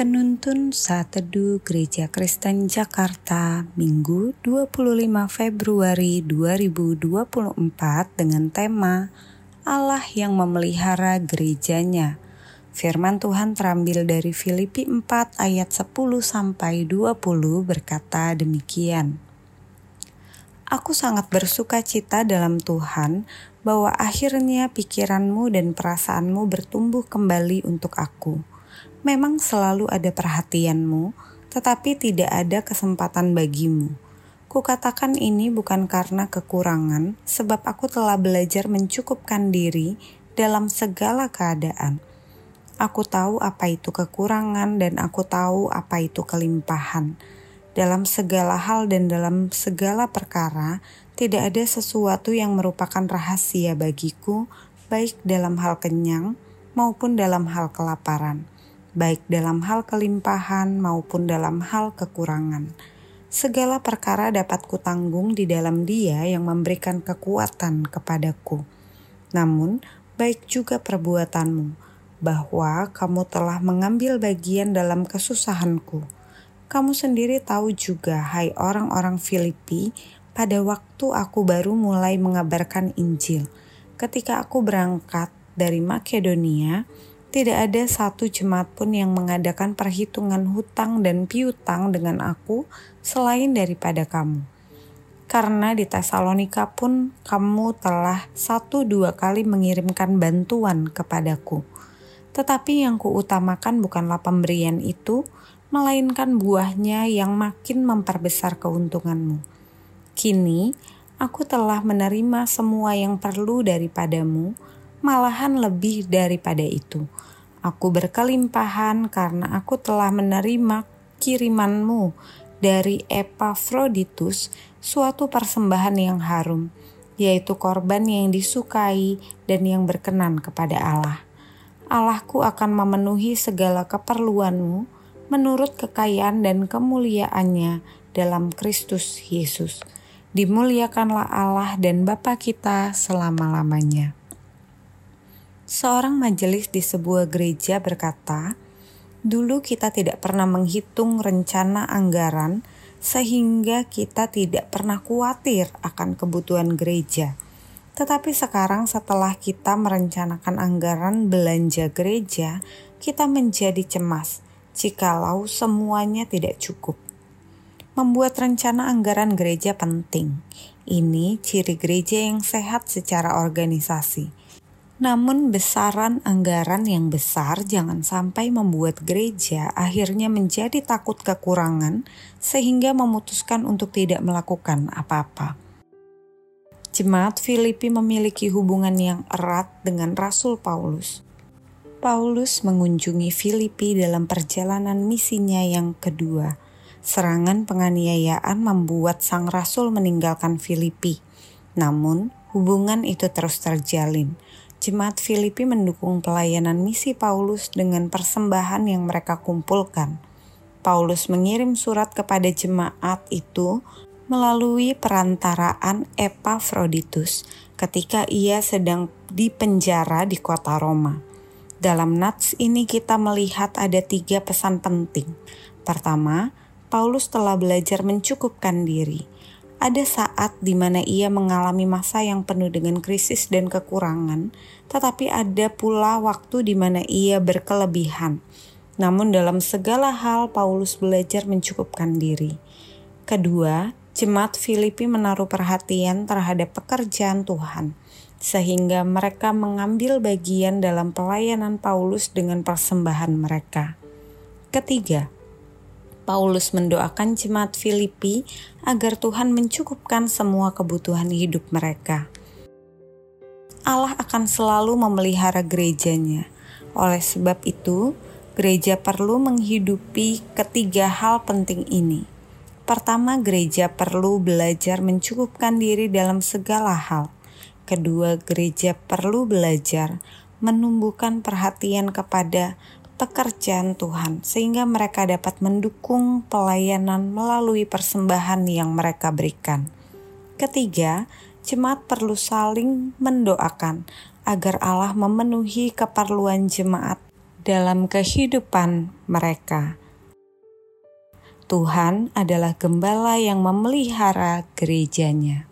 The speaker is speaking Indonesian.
Penuntun Saat Teduh Gereja Kristen Jakarta Minggu 25 Februari 2024 dengan tema Allah yang memelihara gerejanya. Firman Tuhan terambil dari Filipi 4 ayat 10 sampai 20 berkata demikian. Aku sangat bersuka cita dalam Tuhan bahwa akhirnya pikiranmu dan perasaanmu bertumbuh kembali untuk aku memang selalu ada perhatianmu, tetapi tidak ada kesempatan bagimu. Kukatakan ini bukan karena kekurangan, sebab aku telah belajar mencukupkan diri dalam segala keadaan. Aku tahu apa itu kekurangan, dan aku tahu apa itu kelimpahan. Dalam segala hal dan dalam segala perkara, tidak ada sesuatu yang merupakan rahasia bagiku, baik dalam hal kenyang maupun dalam hal kelaparan baik dalam hal kelimpahan maupun dalam hal kekurangan. Segala perkara dapat kutanggung di dalam Dia yang memberikan kekuatan kepadaku. Namun, baik juga perbuatanmu, bahwa kamu telah mengambil bagian dalam kesusahanku. Kamu sendiri tahu juga, hai orang-orang Filipi, pada waktu aku baru mulai mengabarkan Injil. Ketika aku berangkat dari Makedonia, tidak ada satu jemaat pun yang mengadakan perhitungan hutang dan piutang dengan aku selain daripada kamu. Karena di Tesalonika pun kamu telah satu dua kali mengirimkan bantuan kepadaku. Tetapi yang kuutamakan bukanlah pemberian itu, melainkan buahnya yang makin memperbesar keuntunganmu. Kini, aku telah menerima semua yang perlu daripadamu, malahan lebih daripada itu. Aku berkelimpahan karena aku telah menerima kirimanmu dari Epafroditus, suatu persembahan yang harum, yaitu korban yang disukai dan yang berkenan kepada Allah. Allahku akan memenuhi segala keperluanmu menurut kekayaan dan kemuliaannya dalam Kristus Yesus. Dimuliakanlah Allah dan Bapa kita selama-lamanya. Seorang majelis di sebuah gereja berkata, "Dulu kita tidak pernah menghitung rencana anggaran, sehingga kita tidak pernah khawatir akan kebutuhan gereja. Tetapi sekarang, setelah kita merencanakan anggaran belanja gereja, kita menjadi cemas jikalau semuanya tidak cukup." Membuat rencana anggaran gereja penting. Ini ciri gereja yang sehat secara organisasi namun besaran anggaran yang besar jangan sampai membuat gereja akhirnya menjadi takut kekurangan sehingga memutuskan untuk tidak melakukan apa-apa. Jemaat Filipi memiliki hubungan yang erat dengan Rasul Paulus. Paulus mengunjungi Filipi dalam perjalanan misinya yang kedua. Serangan penganiayaan membuat sang rasul meninggalkan Filipi. Namun, hubungan itu terus terjalin Jemaat Filipi mendukung pelayanan misi Paulus dengan persembahan yang mereka kumpulkan. Paulus mengirim surat kepada jemaat itu melalui perantaraan Epafroditus ketika ia sedang dipenjara di kota Roma. Dalam nats ini kita melihat ada tiga pesan penting. Pertama, Paulus telah belajar mencukupkan diri ada saat di mana ia mengalami masa yang penuh dengan krisis dan kekurangan, tetapi ada pula waktu di mana ia berkelebihan. Namun, dalam segala hal, Paulus belajar mencukupkan diri. Kedua, jemaat Filipi menaruh perhatian terhadap pekerjaan Tuhan, sehingga mereka mengambil bagian dalam pelayanan Paulus dengan persembahan mereka. Ketiga, Paulus mendoakan jemaat Filipi agar Tuhan mencukupkan semua kebutuhan hidup mereka. Allah akan selalu memelihara gerejanya. Oleh sebab itu, gereja perlu menghidupi ketiga hal penting ini. Pertama, gereja perlu belajar mencukupkan diri dalam segala hal. Kedua, gereja perlu belajar menumbuhkan perhatian kepada pekerjaan Tuhan, sehingga mereka dapat mendukung pelayanan melalui persembahan yang mereka berikan. Ketiga, jemaat perlu saling mendoakan agar Allah memenuhi keperluan jemaat dalam kehidupan mereka. Tuhan adalah gembala yang memelihara gerejanya.